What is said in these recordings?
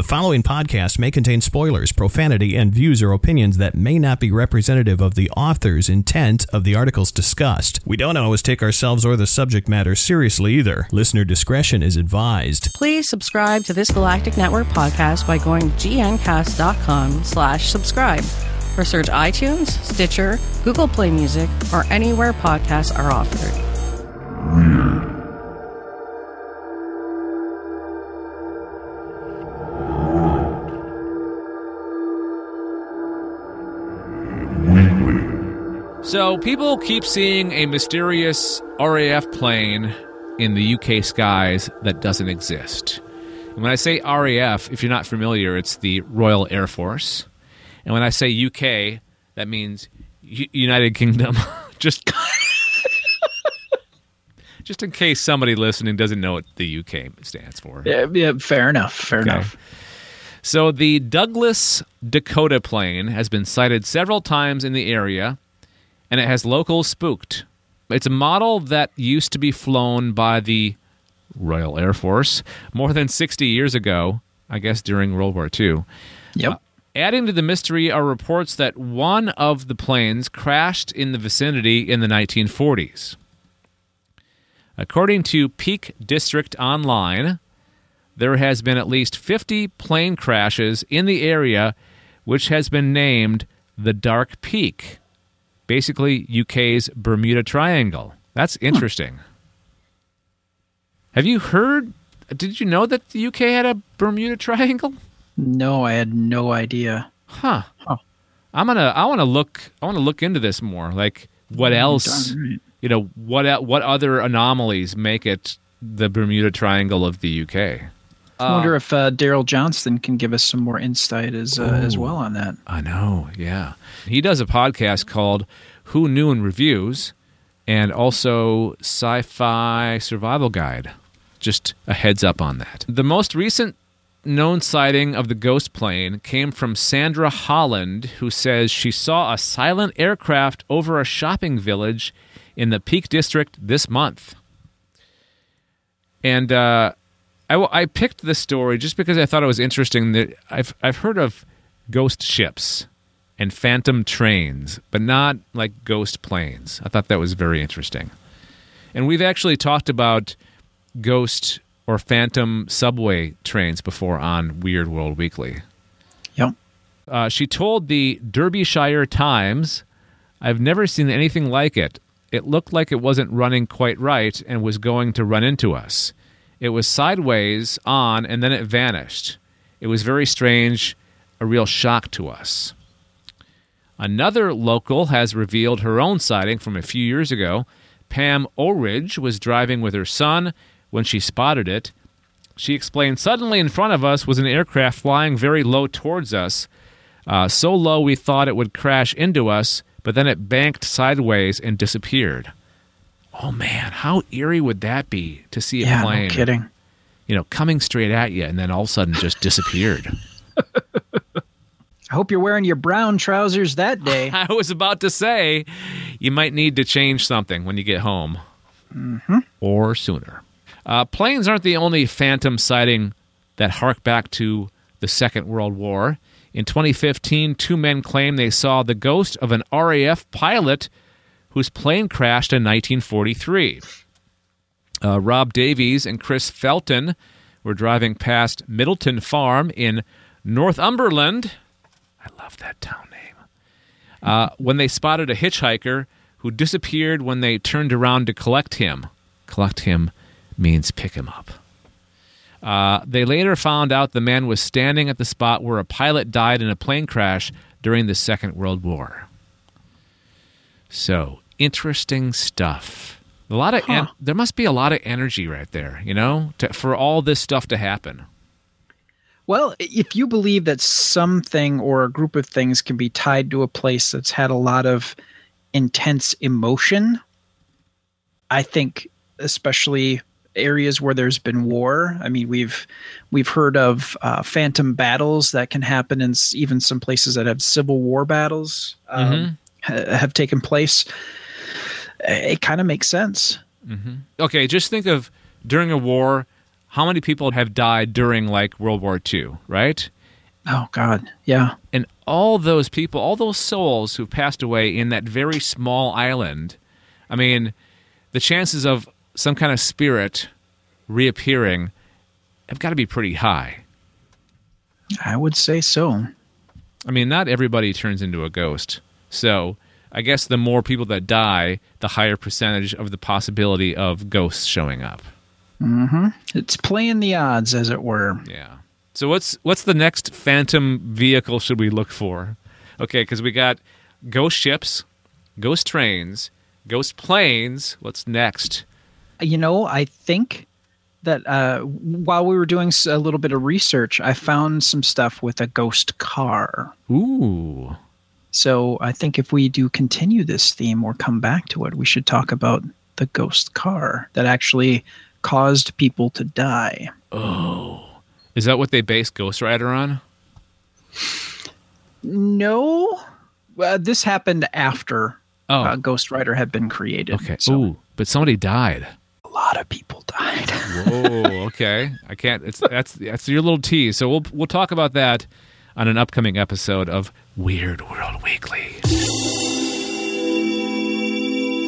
The following podcast may contain spoilers, profanity, and views or opinions that may not be representative of the author's intent of the articles discussed. We don't always take ourselves or the subject matter seriously either. Listener discretion is advised. Please subscribe to this Galactic Netcast podcast by going to gncast.com slash subscribe or search iTunes, Stitcher, Google Play Music, or anywhere podcasts are offered. So people keep seeing a mysterious RAF plane in the UK skies that doesn't exist. And when I say RAF, if you're not familiar, it's the Royal Air Force. And when I say UK, that means U- United Kingdom. just just in case somebody listening doesn't know what the UK stands for. Yeah, yeah fair enough. Fair Okay. enough. So the Douglas Dakota plane has been sighted several times in the area, and it has locals spooked. It's a model that used to be flown by the Royal Air Force more than 60 years ago, I guess during World War II. Yep. Uh, adding to the mystery are reports that one of the planes crashed in the vicinity in the 1940s. According to Peak District Online, there has been at least 50 plane crashes in the area, which has been named the Dark Peak, basically UK's Bermuda Triangle. That's interesting. Have you heard? Did you know that the UK had a Bermuda Triangle? No, I had no idea. Huh. Huh. I'm gonna. I want to look. I want to look into this more. Like, what mm, else? Right. You know, what what other anomalies make it the Bermuda Triangle of the UK? I wonder if uh, Daryl Johnston can give us some more insight as uh, as well on that. I know, yeah. He does a podcast called Who Knew and Reviews and also Sci Fi Survival Guide. Just a heads up on that. The most recent known sighting of the ghost plane came from Sandra Holland, who says she saw a silent aircraft over a shopping village in the Peak District this month. And uh, I, I picked this story just because I thought it was interesting that I've I've heard of ghost ships and phantom trains, but not like ghost planes. I thought that was very interesting. And we've actually talked about ghost or phantom subway trains before on Weird World Weekly. Yep. Uh, she told the Derbyshire Times, I've never seen anything like it. It looked like it wasn't running quite right and was going to run into us. It was sideways on and then it vanished. It was very strange, a real shock to us. Another local has revealed her own sighting from a few years ago. Pam O'Ridge was driving with her son when she spotted it. She explained suddenly in front of us was an aircraft flying very low towards us, uh, so low we thought it would crash into us, but then it banked sideways and disappeared. Oh man, how eerie would that be to see a Yeah, plane, no kidding. you know, coming straight at you and then all of a sudden just disappeared? I hope you're wearing your brown trousers that day. I was about to say you might need to change something when you get home or sooner. Uh, planes aren't the only phantom sighting that hark back to the Second World War. In 2015, two men claimed they saw the ghost of an RAF pilot whose plane crashed in 1943. Uh, Rob Davies and Chris Felton were driving past Middleton Farm in Northumberland. I love that town name. Uh, when they spotted a hitchhiker who disappeared when they turned around to collect him. Collect him means pick him up. Uh, they later found out the man was standing at the spot where a pilot died in a plane crash during the Second World War. So interesting stuff. A lot of en- there must be a lot of energy right there, you know, to, for all this stuff to happen. Well, if you believe that something or a group of things can be tied to a place that's had a lot of intense emotion, I think especially areas where there's been war. I mean, we've we've heard of uh, phantom battles that can happen in s- even some places that have civil war battles um, ha- have taken place. It kind of makes sense. Mm-hmm. Okay, just think of during a war how many people have died during like World War II, right? Oh God, yeah. And all those people, all those souls who passed away in that very small island, I mean, the chances of some kind of spirit reappearing have got to be pretty high. I would say so. I mean, not everybody turns into a ghost. So I guess the more people that die, the higher percentage of the possibility of ghosts showing up. Mm-hmm. It's playing the odds, as it were. Yeah. So what's what's the next phantom vehicle should we look for? Okay, because we got ghost ships, ghost trains, ghost planes. What's next? You know, I think that uh, while we were doing a little bit of research, I found some stuff with a ghost car. Ooh. So I think if we do continue this theme or come back to it, we should talk about the ghost car that actually caused people to die. Oh. Is that what they base Ghost Rider on? No, uh, this happened after Oh. uh, Ghost Rider had been created. Okay. So Ooh, but somebody died. a lot of people died. Whoa. Okay. I can't. It's that's that's your little tease. So we'll we'll talk about that on an upcoming episode of Weird World Weekly.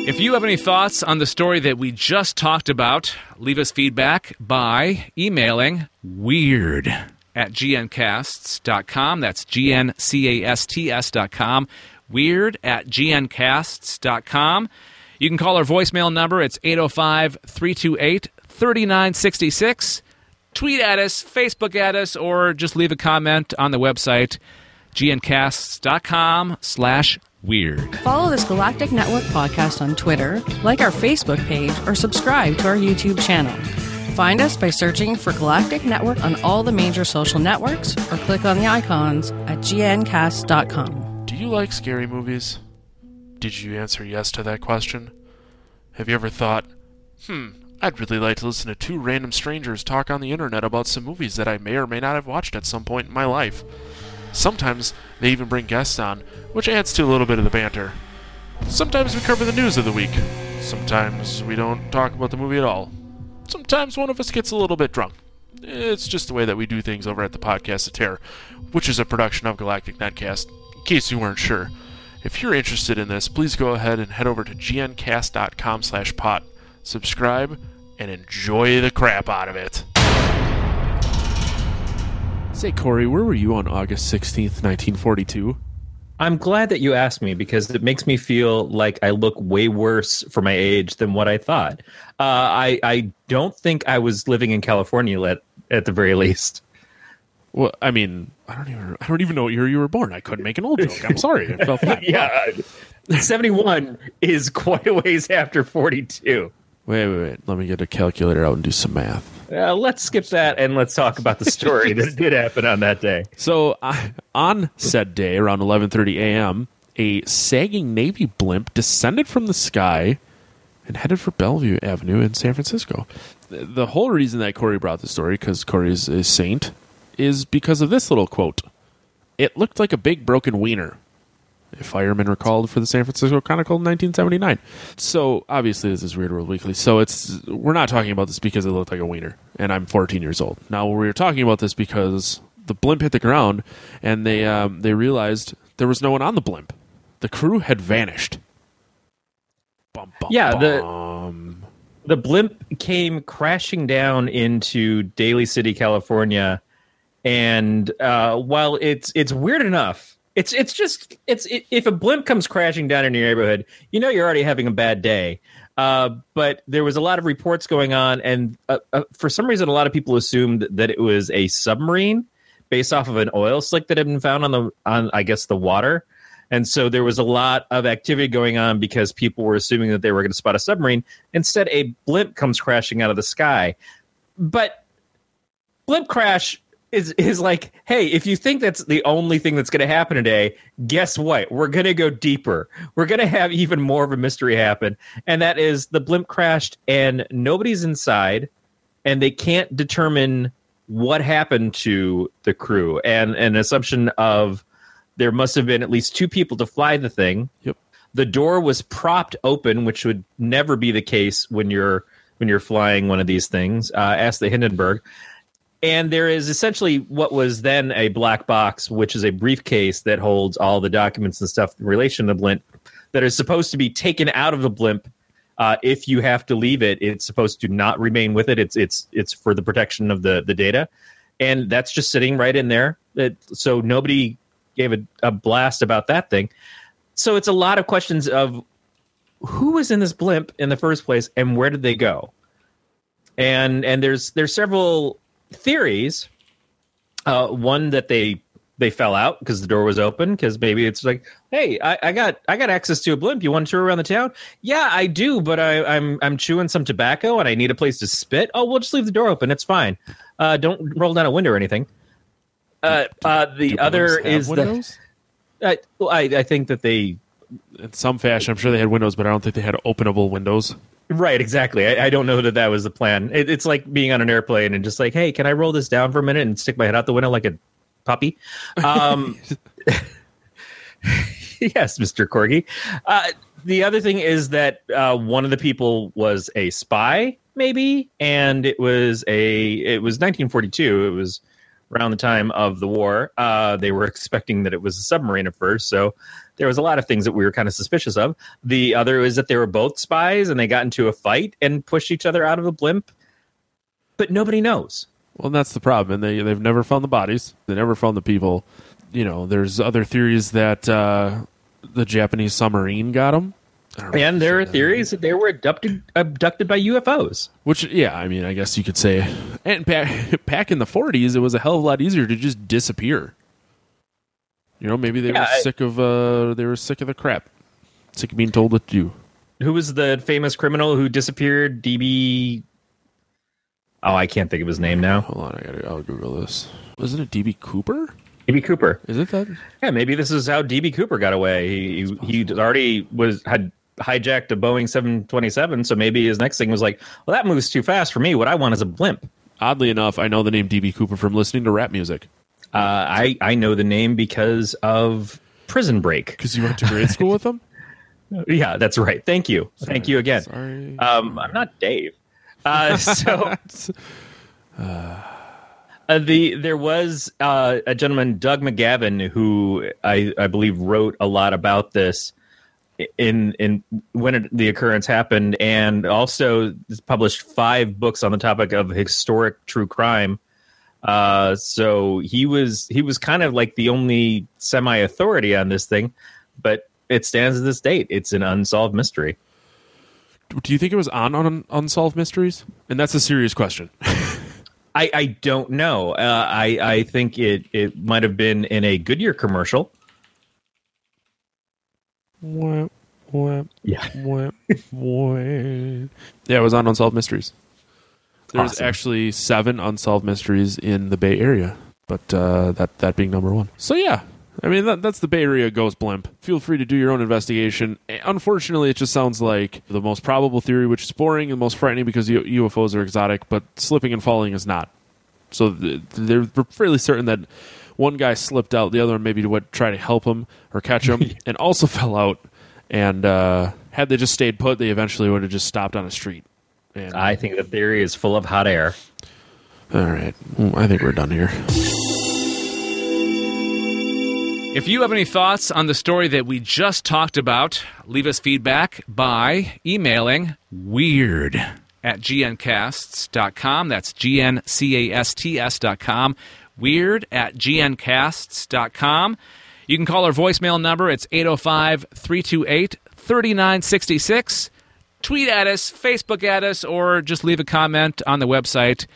If you have any thoughts on the story that we just talked about, leave us feedback by emailing weird at gncasts.com. That's G-N-C-A-S-T-S.com. Weird at gncasts.com. You can call our voicemail number. It's 805 328 3966. Tweet at us, Facebook at us, or just leave a comment on the website, gncasts.com slash weird. Follow this Galactic Netcast podcast on Twitter, like our Facebook page, or subscribe to our YouTube channel. Find us by searching for Galactic Netcast on all the major social networks or click on the icons at gncast.com. Do you like scary movies? Did you answer yes to that question? Have you ever thought, hmm, I'd really like to listen to two random strangers talk on the internet about some movies that I may or may not have watched at some point in my life? Sometimes they even bring guests on, which adds to a little bit of the banter. Sometimes we cover the news of the week. Sometimes we don't talk about the movie at all. Sometimes one of us gets a little bit drunk. It's just the way that we do things over at the Podcast of Terror, which is a production of Galactic Netcast, in case you weren't sure. If you're interested in this, please go ahead and head over to gncast.com slash pot. Subscribe and enjoy the crap out of it. Say, Corey, where were you on August 16th, 1942? I'm glad that you asked me because it makes me feel like I look way worse for my age than what I thought. Uh, I I don't think I was living in California at at the very least. Well, I mean, I don't even I don't even know what year you were born. I couldn't make an old joke. I'm sorry. I felt bad. Yeah, 71 is quite a ways after 42. Wait, wait, wait. Let me get a calculator out and do some math. Uh, let's skip that and let's talk about the story that did happen on that day. So uh, on said day, around 11:30 a.m., a sagging Navy blimp descended from the sky and headed for Bellevue Avenue in San Francisco. The, the whole reason that Corey brought the story, because Corey is a saint, is because of this little quote. It looked like a big broken wiener. A fireman recalled for the San Francisco Chronicle in 1979. So obviously, this is Weird World Weekly. So it's we're not talking about this because it looked like a wiener, and I'm 14 years old. Now we're talking about this because the blimp hit the ground, and they um, they realized there was no one on the blimp. The crew had vanished. Bum, bum, Yeah, the- The blimp came crashing down into Daly City, California, and uh, while it's it's weird enough, it's it's just it's it, if a blimp comes crashing down in your neighborhood, you know you're already having a bad day. Uh, but there was a lot of reports going on, and uh, uh, for some reason, a lot of people assumed that it was a submarine based off of an oil slick that had been found on the on I guess the water. And so there was a lot of activity going on because people were assuming that they were going to spot a submarine. Instead, a blimp comes crashing out of the sky. But blimp crash is is like, hey, if you think that's the only thing that's going to happen today, guess what? We're going to go deeper. We're going to have even more of a mystery happen, and that is the blimp crashed and nobody's inside, and they can't determine what happened to the crew. And an assumption of there must have been at least two people to fly the thing. Yep. The door was propped open, which would never be the case when you're when you're flying one of these things. Uh, ask the Hindenburg. And there is essentially what was then a black box, which is a briefcase that holds all the documents and stuff in relation to the blimp that is supposed to be taken out of the blimp. Uh, if you have to leave it, it's supposed to not remain with it. It's it's it's for the protection of the the data, and that's just sitting right in there. It, so nobody gave a, a blast about that thing. So it's a lot of questions of who was in this blimp in the first place and where did they go? And and there's there's several theories. Uh, one that they they fell out because the door was open because maybe it's like hey I, I, got i got access to a blimp you want to tour around the town yeah i do but I, i'm i'm chewing some tobacco and i need a place to spit oh we'll just leave the door open it's fine uh, don't roll down a window or anything uh, uh, the Do other blimps have is the windows? I, well, I i think that they in some fashion. I'm sure they had windows, but I don't think they had openable windows. Right, exactly. I, I don't know that that was the plan. It, it's like being on an airplane and just like, hey, can I roll this down for a minute and stick my head out the window like a puppy? Um, yes, Mister Corgi. Uh, the other thing is that uh, one of the people was a spy, maybe, and it was a it was 1942. It was around the time of the war. Uh, they were expecting that it was a submarine at first, so there was a lot of things that we were kind of suspicious of. The other is that they were both spies and they got into a fight and pushed each other out of the blimp, but nobody knows. Well, that's the problem, and they they've never found the bodies. They never found the people. You know, there's other theories that uh, the Japanese submarine got them. And there are theories that they were abducted abducted by UFOs. Which, yeah, I mean, I guess you could say. And back, back in the 40s, it was a hell of a lot easier to just disappear. You know, maybe they Yeah, were I- sick of uh, they were sick of the crap, sick of being told what to do. Who was the famous criminal who disappeared? DB. Oh, I can't think of his name now. Hold on, I gotta. I'll Google this. Wasn't it DB Cooper? DB Cooper. Is it that? Yeah, maybe this is how DB Cooper got away. He he, he already was had hijacked a Boeing 727, so maybe his next thing was like, well, that moves too fast for me. What I want is a blimp. Oddly enough, I know the name DB Cooper from listening to rap music Uh, I I know the name because of Prison Break. because you went to grade school with him. Yeah, that's right. Thank you. Thank you again. Sorry. Um, I'm not Dave. Uh, so uh, the there was uh, a gentleman, Doug McGavin, who I, I believe wrote a lot about this in in when it, the occurrence happened, and also published five books on the topic of historic true crime. Uh, so he was he was kind of like the only semi authority on this thing, but it stands to this date. It's an unsolved mystery. Do you think it was on, on Unsolved Mysteries? And that's a serious question. I, I don't know. Uh, I I think it it might have been in a Goodyear commercial. Wah, wah, Yeah. wah. Yeah, it was on Unsolved Mysteries. There's Awesome. actually seven unsolved mysteries in the Bay Area, but uh, that that being number one. So yeah, I mean that, that's the Bay Area ghost blimp. Feel free to do your own investigation. Unfortunately, it just sounds like the most probable theory, which is boring and most frightening because UFOs are exotic, but slipping and falling is not. So they're fairly certain that one guy slipped out, the other one maybe to try to help him or catch him, and also fell out. And uh, had they just stayed put, they eventually would have just stopped on a street. And, I think the theory is full of hot air. all right, Mm, I think we're done here. If you have any thoughts on the story that we just talked about, leave us feedback by emailing weird at gncasts.com. That's G-N-C-A-S-T-S.com. Weird at gncasts.com. You can call our voicemail number. It's 805-328-3966. Tweet at us, Facebook at us, or just leave a comment on the website,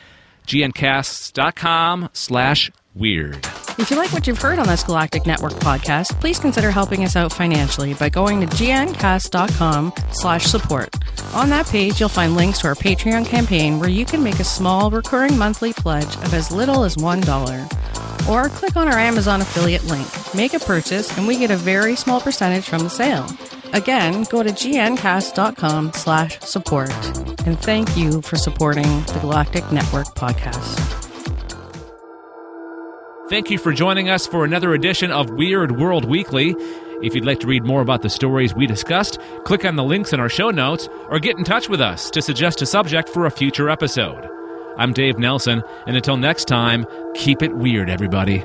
gncasts.com slash weird. If you like what you've heard on this Galactic Netcast podcast, please consider helping us out financially by going to gncast.com slash support. On that page, you'll find links to our Patreon campaign where you can make a small recurring monthly pledge of as little as $1. Or click on our Amazon affiliate link, make a purchase, and we get a very small percentage from the sale. Again, go to gncast.com slash support. And thank you for supporting the Galactic Netcast podcast. Thank you for joining us for another edition of Weird World Weekly. If you'd like to read more about the stories we discussed, click on the links in our show notes or get in touch with us to suggest a subject for a future episode. I'm Dave Nelson, and until next time, keep it weird, everybody.